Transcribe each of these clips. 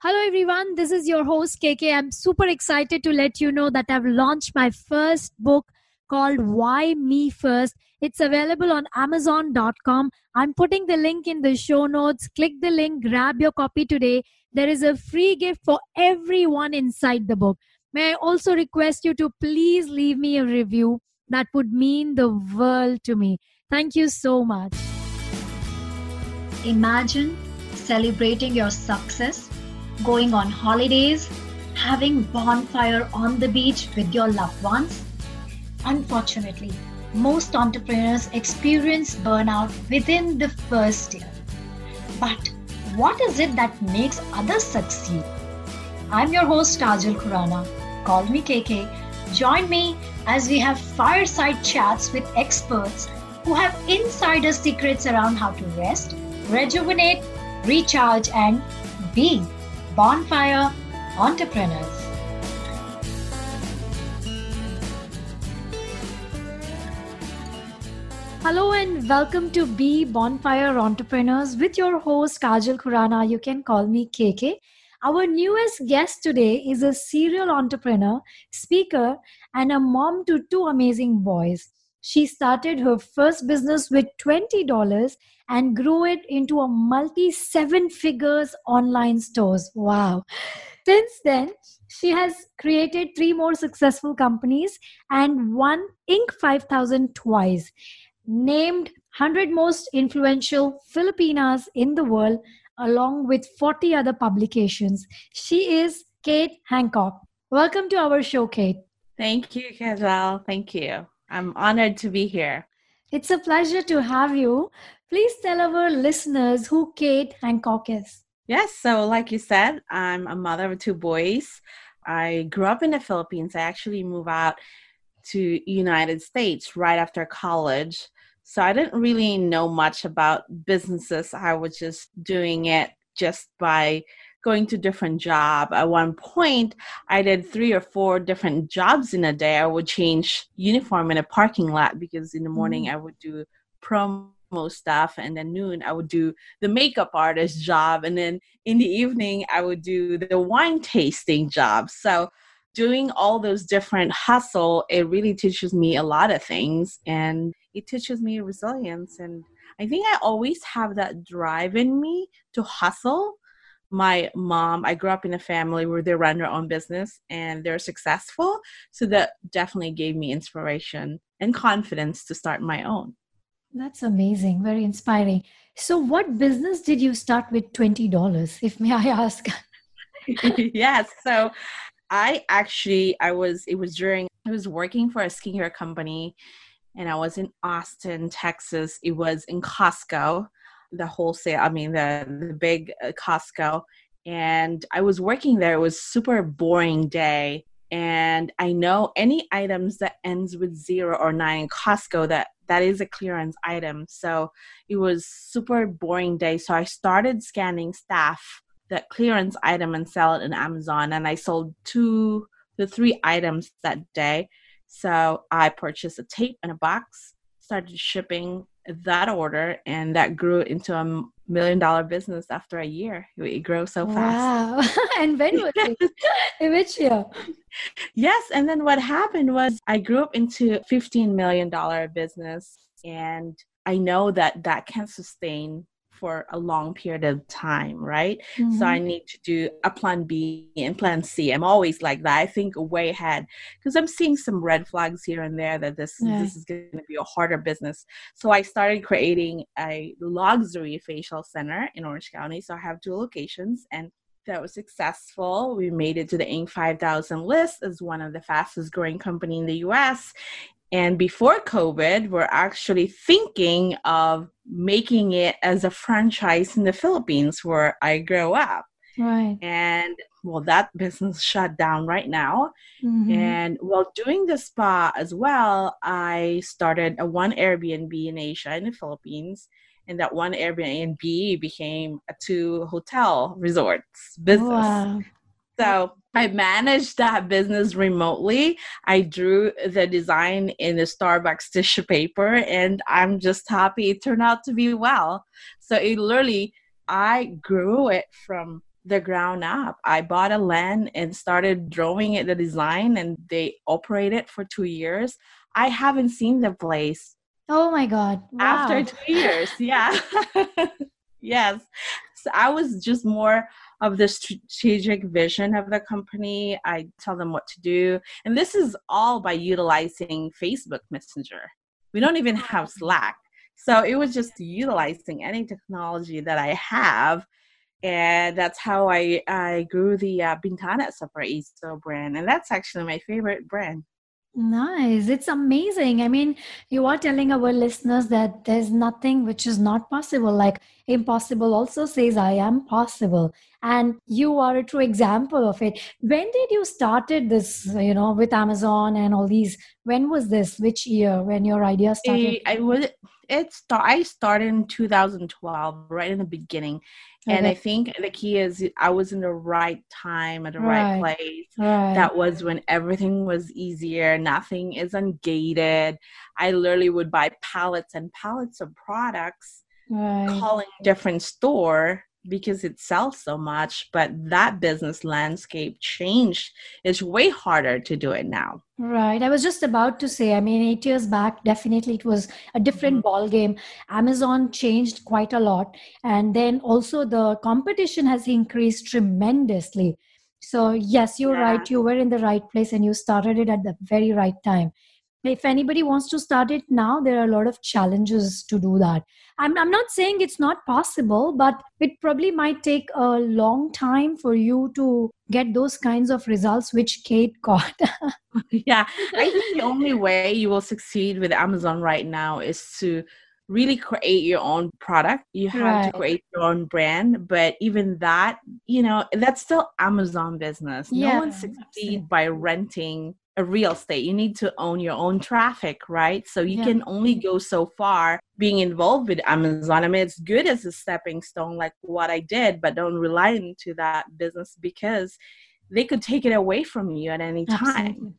Hello, everyone. This is your host, KK. I'm super excited to let you know that I've launched my first book called Why Me First. It's available on Amazon.com. I'm putting the link in the show notes. Click the link, grab your copy today. There is a free gift for everyone inside the book. May I also request you to please leave me a review? That would mean the world to me. Thank you so much. Imagine celebrating your success going on holidays, having bonfire on the beach with your loved ones. Unfortunately, most entrepreneurs experience burnout within the first year. But what is it that makes others succeed? I'm your host Kajal Khurana. Call me KK. Join me as we have fireside chats with experts who have insider secrets around how to rest, rejuvenate, recharge, and be Bonfire Entrepreneurs. Hello and welcome to Be Bonfire Entrepreneurs with your host Kajal Khurana. You can call me KK. Our newest guest today is a serial entrepreneur, speaker, and a mom to two amazing boys. She started her first business with $20 and grew it into a multi seven figures online stores. Wow. Since then, she has created three more successful companies and won Inc. 5000 twice. Named 100 most influential Filipinas in the world, along with 40 other publications. She is Kate Hancock. Welcome to our show, Kate. Thank you, Kajal. Thank you. I'm honored to be here. It's a pleasure to have you. Please tell our listeners who Kate Hancock is. Yes, so like you said, I'm a mother of two boys. I grew up in the Philippines. I actually moved out to United States right after college. So I didn't really know much about businesses. I was just doing it just by going to different job. At one point, I did three or four different jobs in a day. I would change uniform in a parking lot because in the morning mm. I would do promo stuff and then noon i would do the makeup artist job and then in the evening i would do the wine tasting job so doing all those different hustle it really teaches me a lot of things and it teaches me resilience and i think i always have that drive in me to hustle my mom i grew up in a family where they run their own business and they're successful so that definitely gave me inspiration and confidence to start my own that's amazing. Very inspiring. So, what business did you start with $20, if may I ask? yes. So, I actually, I was, it was during, I was working for a skincare company and I was in Austin, Texas. It was in Costco, the wholesale, I mean, the, the big uh, Costco. And I was working there. It was super boring day and I know any items that ends with zero or nine in Costco that that is a clearance item. So it was super boring day. So I started scanning staff that clearance item and sell it in Amazon. And I sold two to three items that day. So I purchased a tape and a box, started shipping that order, and that grew into a million dollar business after a year. It grew so fast. Wow. and when was it? in which year? Yes. And then what happened was I grew up into $15 million business. And I know that that can sustain for a long period of time, right? Mm-hmm. So I mm-hmm. need to do a plan B and plan C. I'm always like that. I think way ahead because I'm seeing some red flags here and there that this yeah. this is going to be a harder business. So I started creating a luxury facial center in Orange County. So I have two locations and that was successful. We made it to the Inc. 5000 list as one of the fastest growing company in the US. And before COVID, we're actually thinking of making it as a franchise in the Philippines where I grew up. Right. And well, that business shut down right now. Mm-hmm. And while doing the spa as well, I started a one Airbnb in Asia in the Philippines. And that one Airbnb became a two hotel resorts business. Wow. So I managed that business remotely. I drew the design in the Starbucks tissue paper, and I'm just happy it turned out to be well. So it literally, I grew it from the ground up. I bought a land and started drawing it the design and they operated for two years. I haven't seen the place. Oh my God. Wow. After two years. Yeah. yes. So I was just more of the strategic vision of the company. I tell them what to do. And this is all by utilizing Facebook Messenger. We don't even have Slack. So it was just utilizing any technology that I have. And that's how I, I grew the uh, Bintana sa Paraiso brand. And that's actually my favorite brand. Nice. It's amazing. I mean, you are telling our listeners that there's nothing which is not possible. Like impossible also says, I am possible. And you are a true example of it. When did you started this, you know, with Amazon and all these? When was this? Which year when your idea started? I, I was it start, I started in 2012, right in the beginning. Okay. And I think the key is I was in the right time at the right, right place. Right. That was when everything was easier. Nothing is ungated. I literally would buy pallets and pallets of products, right. calling different store because it sells so much but that business landscape changed it's way harder to do it now right i was just about to say i mean 8 years back definitely it was a different mm-hmm. ball game amazon changed quite a lot and then also the competition has increased tremendously so yes you're yeah. right you were in the right place and you started it at the very right time if anybody wants to start it now there are a lot of challenges to do that. I'm, I'm not saying it's not possible but it probably might take a long time for you to get those kinds of results which kate got. Yeah i think the only way you will succeed with amazon right now is to really create your own product. You have right. to create your own brand but even that you know that's still amazon business. Yeah, no one succeeds by renting a real estate. You need to own your own traffic right? So you yeah. can only go so far being involved with amazon. I mean it's good as a stepping stone like what i did but don't rely into that business because they could take it away from you at any time. Absolutely.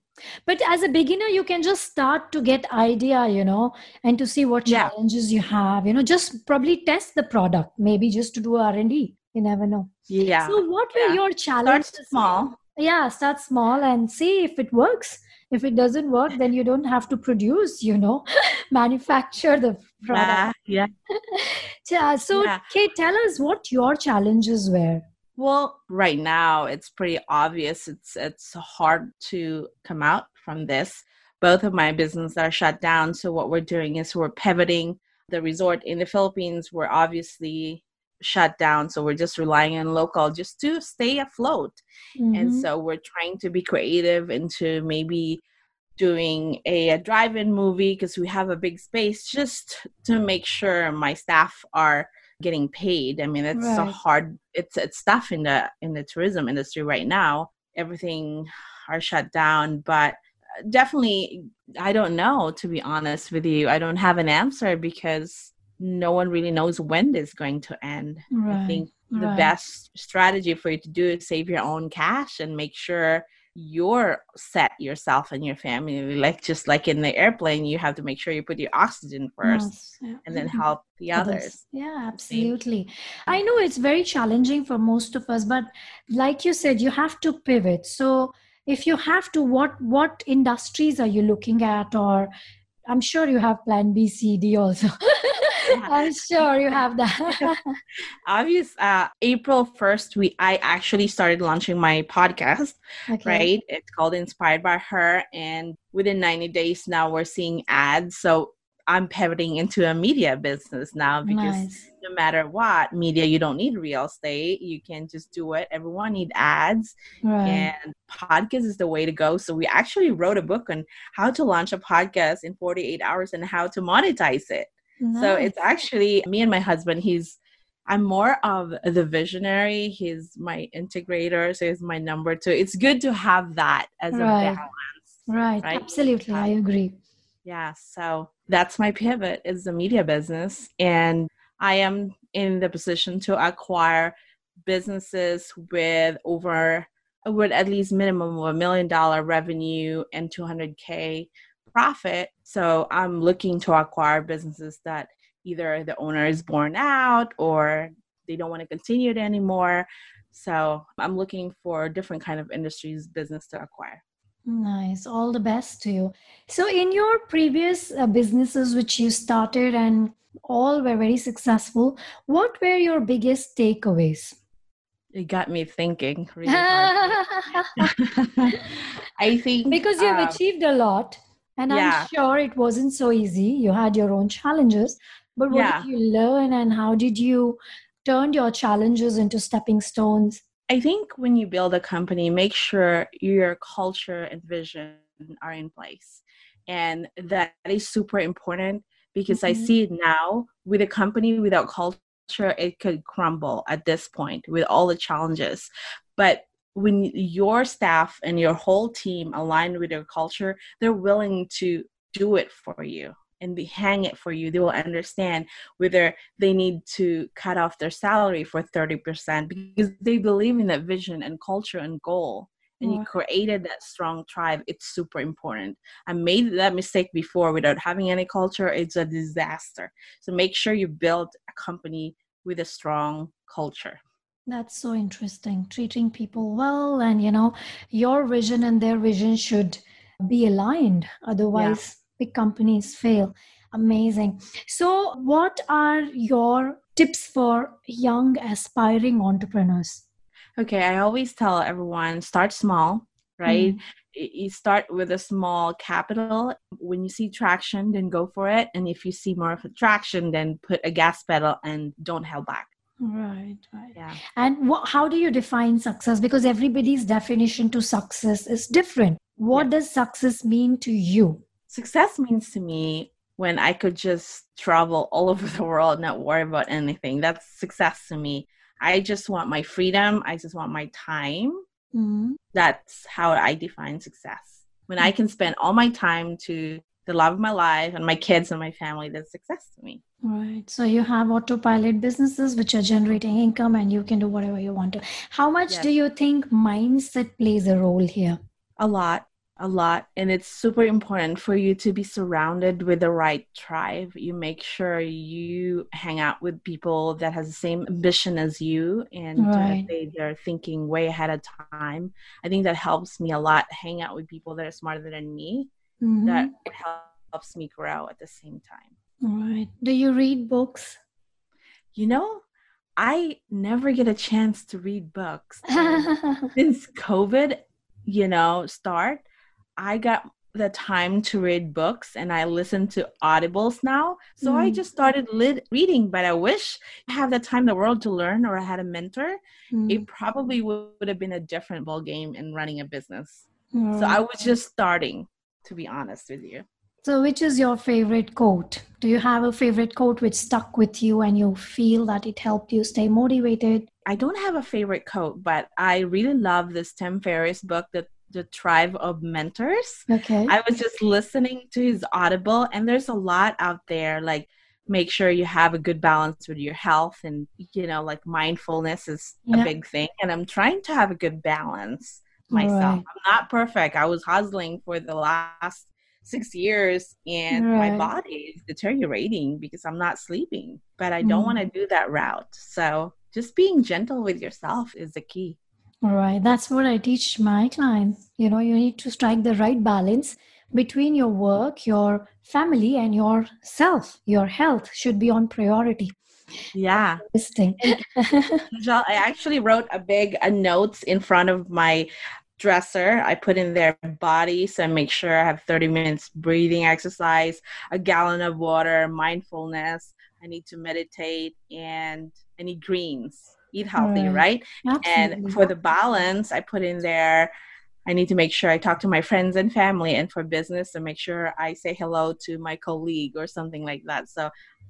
but as a beginner you can just start to get idea you know and to see what challenges yeah. you have you know just probably test the product maybe just to do r&d you never know. Yeah. So what were yeah. your challenges? Start small yeah start small and see if it works. If it doesn't work then you don't have to produce you know manufacture the product. Yeah, yeah. so yeah. kate tell us what your challenges were. Well right now it's pretty obvious. It's it's hard to come out from this. Both of my businesses are shut down so what we're doing is we're pivoting. The resort in the philippines we're obviously shut down. So we're just relying on local just to stay afloat. Mm-hmm. and so we're trying to be creative into maybe doing a, a drive-in movie because we have a big space just to make sure my staff are getting paid. I mean it's right. a hard it's it's tough in the in the tourism industry right now. Everything are shut down but definitely i don't know to be honest with you. I don't have an answer because no one really knows when this is going to end. Right, I think the right. best strategy for you to do is save your own cash and make sure you're set yourself and your family like just like in the airplane you have to make sure you put your oxygen first yes, yeah. and then mm-hmm. help the others yeah absolutely i know it's very challenging for most of us but like you said you have to pivot so if you have to what what industries are you looking at or i'm sure you have plan b c d also I'm sure you have that. Obvious. Uh, April first, we I actually started launching my podcast. Okay. Right, it's called Inspired by Her, and within 90 days now, we're seeing ads. So I'm pivoting into a media business now because nice. no matter what media, you don't need real estate. You can just do it. Everyone need ads, right. and podcast is the way to go. So we actually wrote a book on how to launch a podcast in 48 hours and how to monetize it. Nice. So it's actually me and my husband. He's I'm more of the visionary. He's my integrator, so he's my number two. It's good to have that as right. a balance. Right. right. Absolutely. I agree. Yeah. So that's my pivot is the media business. And I am in the position to acquire businesses with over with at least minimum of a million dollar revenue and 200k profit. So I'm looking to acquire businesses that either the owner is born out or they don't want to continue it anymore. So I'm looking for different kind of industries business to acquire. Nice. All the best to you. So, in your previous uh, businesses which you started and all were very successful, what were your biggest takeaways? It got me thinking really I think because you've um, achieved a lot, and yeah. I'm sure it wasn't so easy. You had your own challenges, but what Yeah. did you learn, and how did you turn your challenges into stepping stones? I think when you build a company, make sure your culture and vision are in place. And that is super important because I Mhm. see it now with a company without culture, it could crumble at this point with all the challenges. But when your staff and your whole team align with your culture, they're willing to do it for you and be, hang it for you. They will understand whether they need to cut off their salary for 30% because they believe in that vision and culture and goal. And you created that strong tribe. It's super important. I made that mistake before without having any culture. It's a disaster. So make sure you build a company with a strong culture That's so interesting. Treating people well, and you know, your vision and their vision should be aligned. Otherwise, big companies fail. Amazing. So, what are your tips for young aspiring entrepreneurs? okay i always tell everyone start small right hmm. Y- you start with a small capital when you see traction then go for it and if you see more of a traction then put a gas pedal and don't hold back Right, right. yeah And wha how do you define success? Because everybody's definition to success is different. What Yeah. does success mean to you? success means to me when I could just travel all over the world, not worry about anything. That's success to me. I just want my freedom. I just want my time. Mhm. That's how I define success. When I can spend all my time to the love of my life and my kids and my family, that's success to me. Right. So you have autopilot businesses which are generating income and you can do whatever you want to. How much Yes. do you think mindset plays a role here? A lot, a lot. And it's super important for you to be surrounded with the right tribe. You make sure you hang out with people that has the same ambition as you and uh, Right. they, they're thinking way ahead of time. I think that helps me a lot. Hang out with people that are smarter than me. Mhm. That helps me grow at the same time. Right. Do you read books? You know, I never get a chance to read books. Since COVID, you know, start, I got the time to read books and I listen to audibles now. So I Mm. just started lit- reading, but I wish I have the time in the world to learn or I had a mentor. Mm, It probably would have been a different ball game in running a business. So. I was just starting, to be honest with you. So, which is your favorite quote? Do you have a favorite quote which stuck with you and you feel that it helped you stay motivated? I don't have a favorite quote, but I really love this Tim Ferriss book, the the Tribe of Mentors. Okay. I was just listening to his audible, and there's a lot out there. Like, make sure you have a good balance with your health, and you know, like mindfulness is Yeah. a big thing. And I'm trying to have a good balance myself. Right. I'm not perfect. I was hustling for the last six years, and my body is deteriorating because I'm not sleeping. But I don't Mm. want to do that route. So just being gentle with yourself is the key. All right. That's what I teach my clients. You know, you need to strike the right balance between your work, your family, and yourself. Your health should be on priority. Yeah. Angel, I actually wrote a big a notes in front of my dresser. I put in there body, so I make sure I have 30 minutes breathing exercise, a gallon of water, mindfulness. I need to meditate and I need greens. Eat healthy, Right. right? Absolutely. And for the balance, I put in there I need to make sure I talk to my friends and family and for business to make sure I say hello to my colleague or something like that. So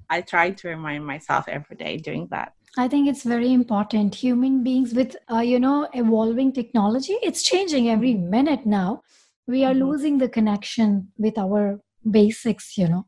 I try to remind myself every day doing that. I think it's very important. Human beings with, uh, you know, evolving technology, it's changing every minute now. We are Mhm. losing the connection with our basics, you know,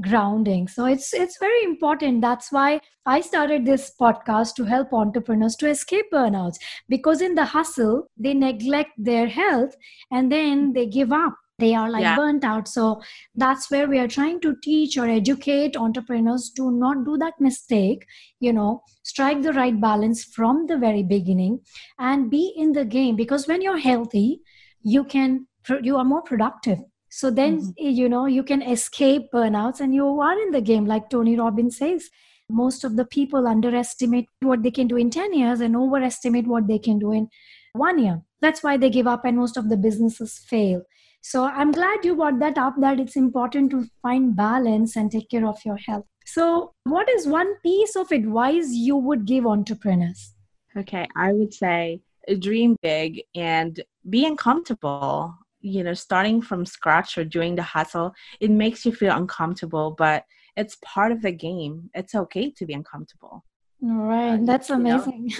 grounding. So it's it's very important. That's why I started this podcast to help entrepreneurs to escape burnouts because in the hustle they neglect their health and then they give up they are like Yeah. burnt out. So that's where we are trying to teach or educate entrepreneurs to not do that mistake you know strike the right balance from the very beginning and be in the game. Because when you're healthy you can you are more productive. So then Mhm. you know you can escape burnouts and you are in the game like tony robbins says. Most of the people underestimate what they can do in 10 years and overestimate what they can do in one year. That's why they give up and most of the businesses fail so i'm glad you brought that up that it's important to find balance and take care of your health so what is one piece of advice you would give entrepreneurs Okay, I would say dream big and be uncomfortable. You know, starting from scratch or doing the hustle, it makes you feel uncomfortable, but it's part of the game. It's okay to be uncomfortable. All right Uh, that's you know? amazing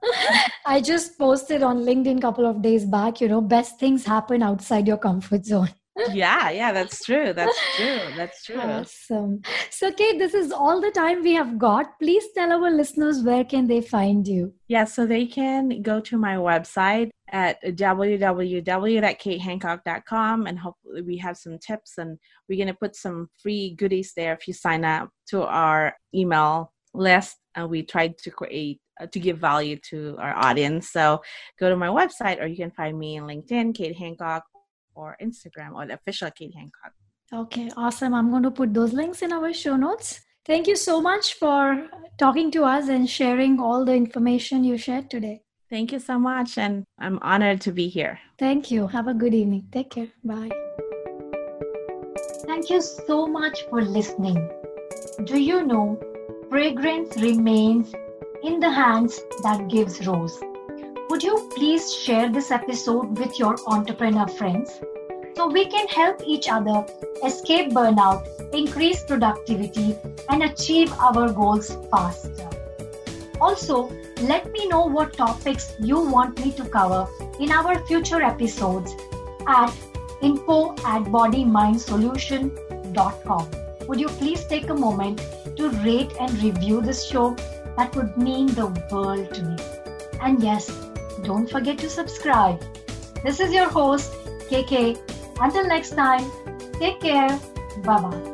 i just posted on linkedin a couple of days back you know best things happen outside your comfort zone yeah, yeah, that's true. That's true. That's true. awesome so kate this is all the time we have got please tell our listeners where can they find you Yeah, so they can go to my website at www.katehancock.com and hopefully we have some tips and we're going to put some free goodies there if you sign up to our email list and we tried to create uh, to give value to our audience. So go to my website or you can find me in LinkedIn, Kate Hancock, or Instagram or the official Kate Hancock. Okay, awesome. I'm going to put those links in our show notes. Thank you so much for talking to us and sharing all the information you shared today. Thank you so much and I'm honored to be here. Thank you. Have a good evening. Take care. Bye. Thank you so much for listening. Do you know fragrance remains in the hands that gives rose? Would you please share this episode with your entrepreneur friends so we can help each other escape burnout, increase productivity, and achieve our goals faster? Also, let me know what topics you want me to cover in our future episodes at info at bodymindsolution.com. Would you please take a moment to rate and review this show? That would mean the world to me. And yes, don't forget to subscribe. This is your host, KK. Until next time, take care. Bye bye.